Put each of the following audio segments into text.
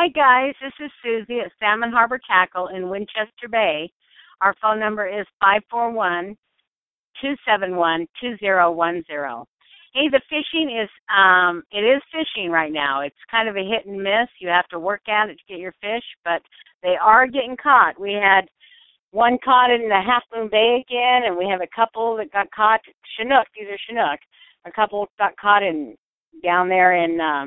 Hi guys, this is Susie at Salmon Harbor Tackle in Winchester Bay. Our phone number is five four one two seven one two zero one zero. Hey, the fishing is um it is fishing right now. It's kind of a hit and miss. You have to work at it to get your fish, but they are getting caught. We had one caught in the Half Moon Bay again, and we have a couple that got caught Chinook. These are Chinook. A couple got caught in down there in uh,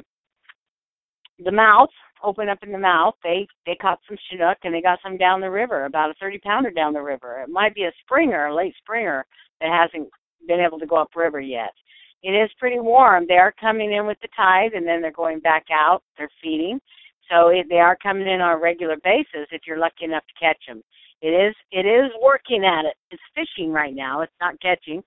the mouth, open up in the mouth. They they caught some Chinook and they got some down the river, about a 30 pounder down the river. It might be a springer, a late springer that hasn't been able to go upriver yet. It is pretty warm. They are coming in with the tide and then they're going back out. They're feeding. So it, they are coming in on a regular basis if you're lucky enough to catch them. It is it is working at it. It's fishing right now. It's not catching,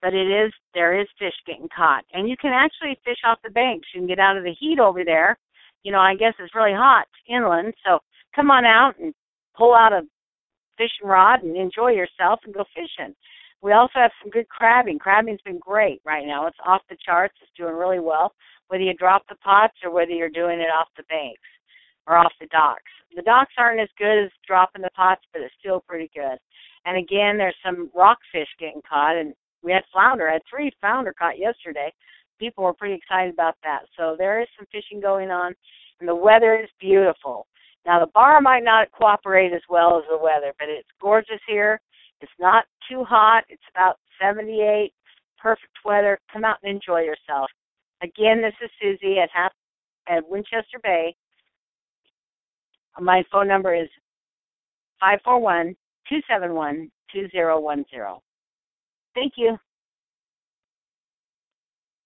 but it is there is fish getting caught, and you can actually fish off the banks. You can get out of the heat over there. You know, I guess it's really hot inland, so come on out and pull out a fishing rod and enjoy yourself and go fishing. We also have some good crabbing. Crabbing's been great right now. It's off the charts. It's doing really well, whether you drop the pots or whether you're doing it off the banks or off the docks. The docks aren't as good as dropping the pots, but it's still pretty good. And again, there's some rockfish getting caught, and we had flounder. I had three flounder caught yesterday. People were pretty excited about that. So there is some fishing going on, and the weather is beautiful. Now the bar might not cooperate as well as the weather, but it's gorgeous here. It's not too hot. It's about 78. Perfect weather. Come out and enjoy yourself. Again, this is Susie at half at Winchester Bay. My phone number is five four one two seven one two zero one zero. Thank you.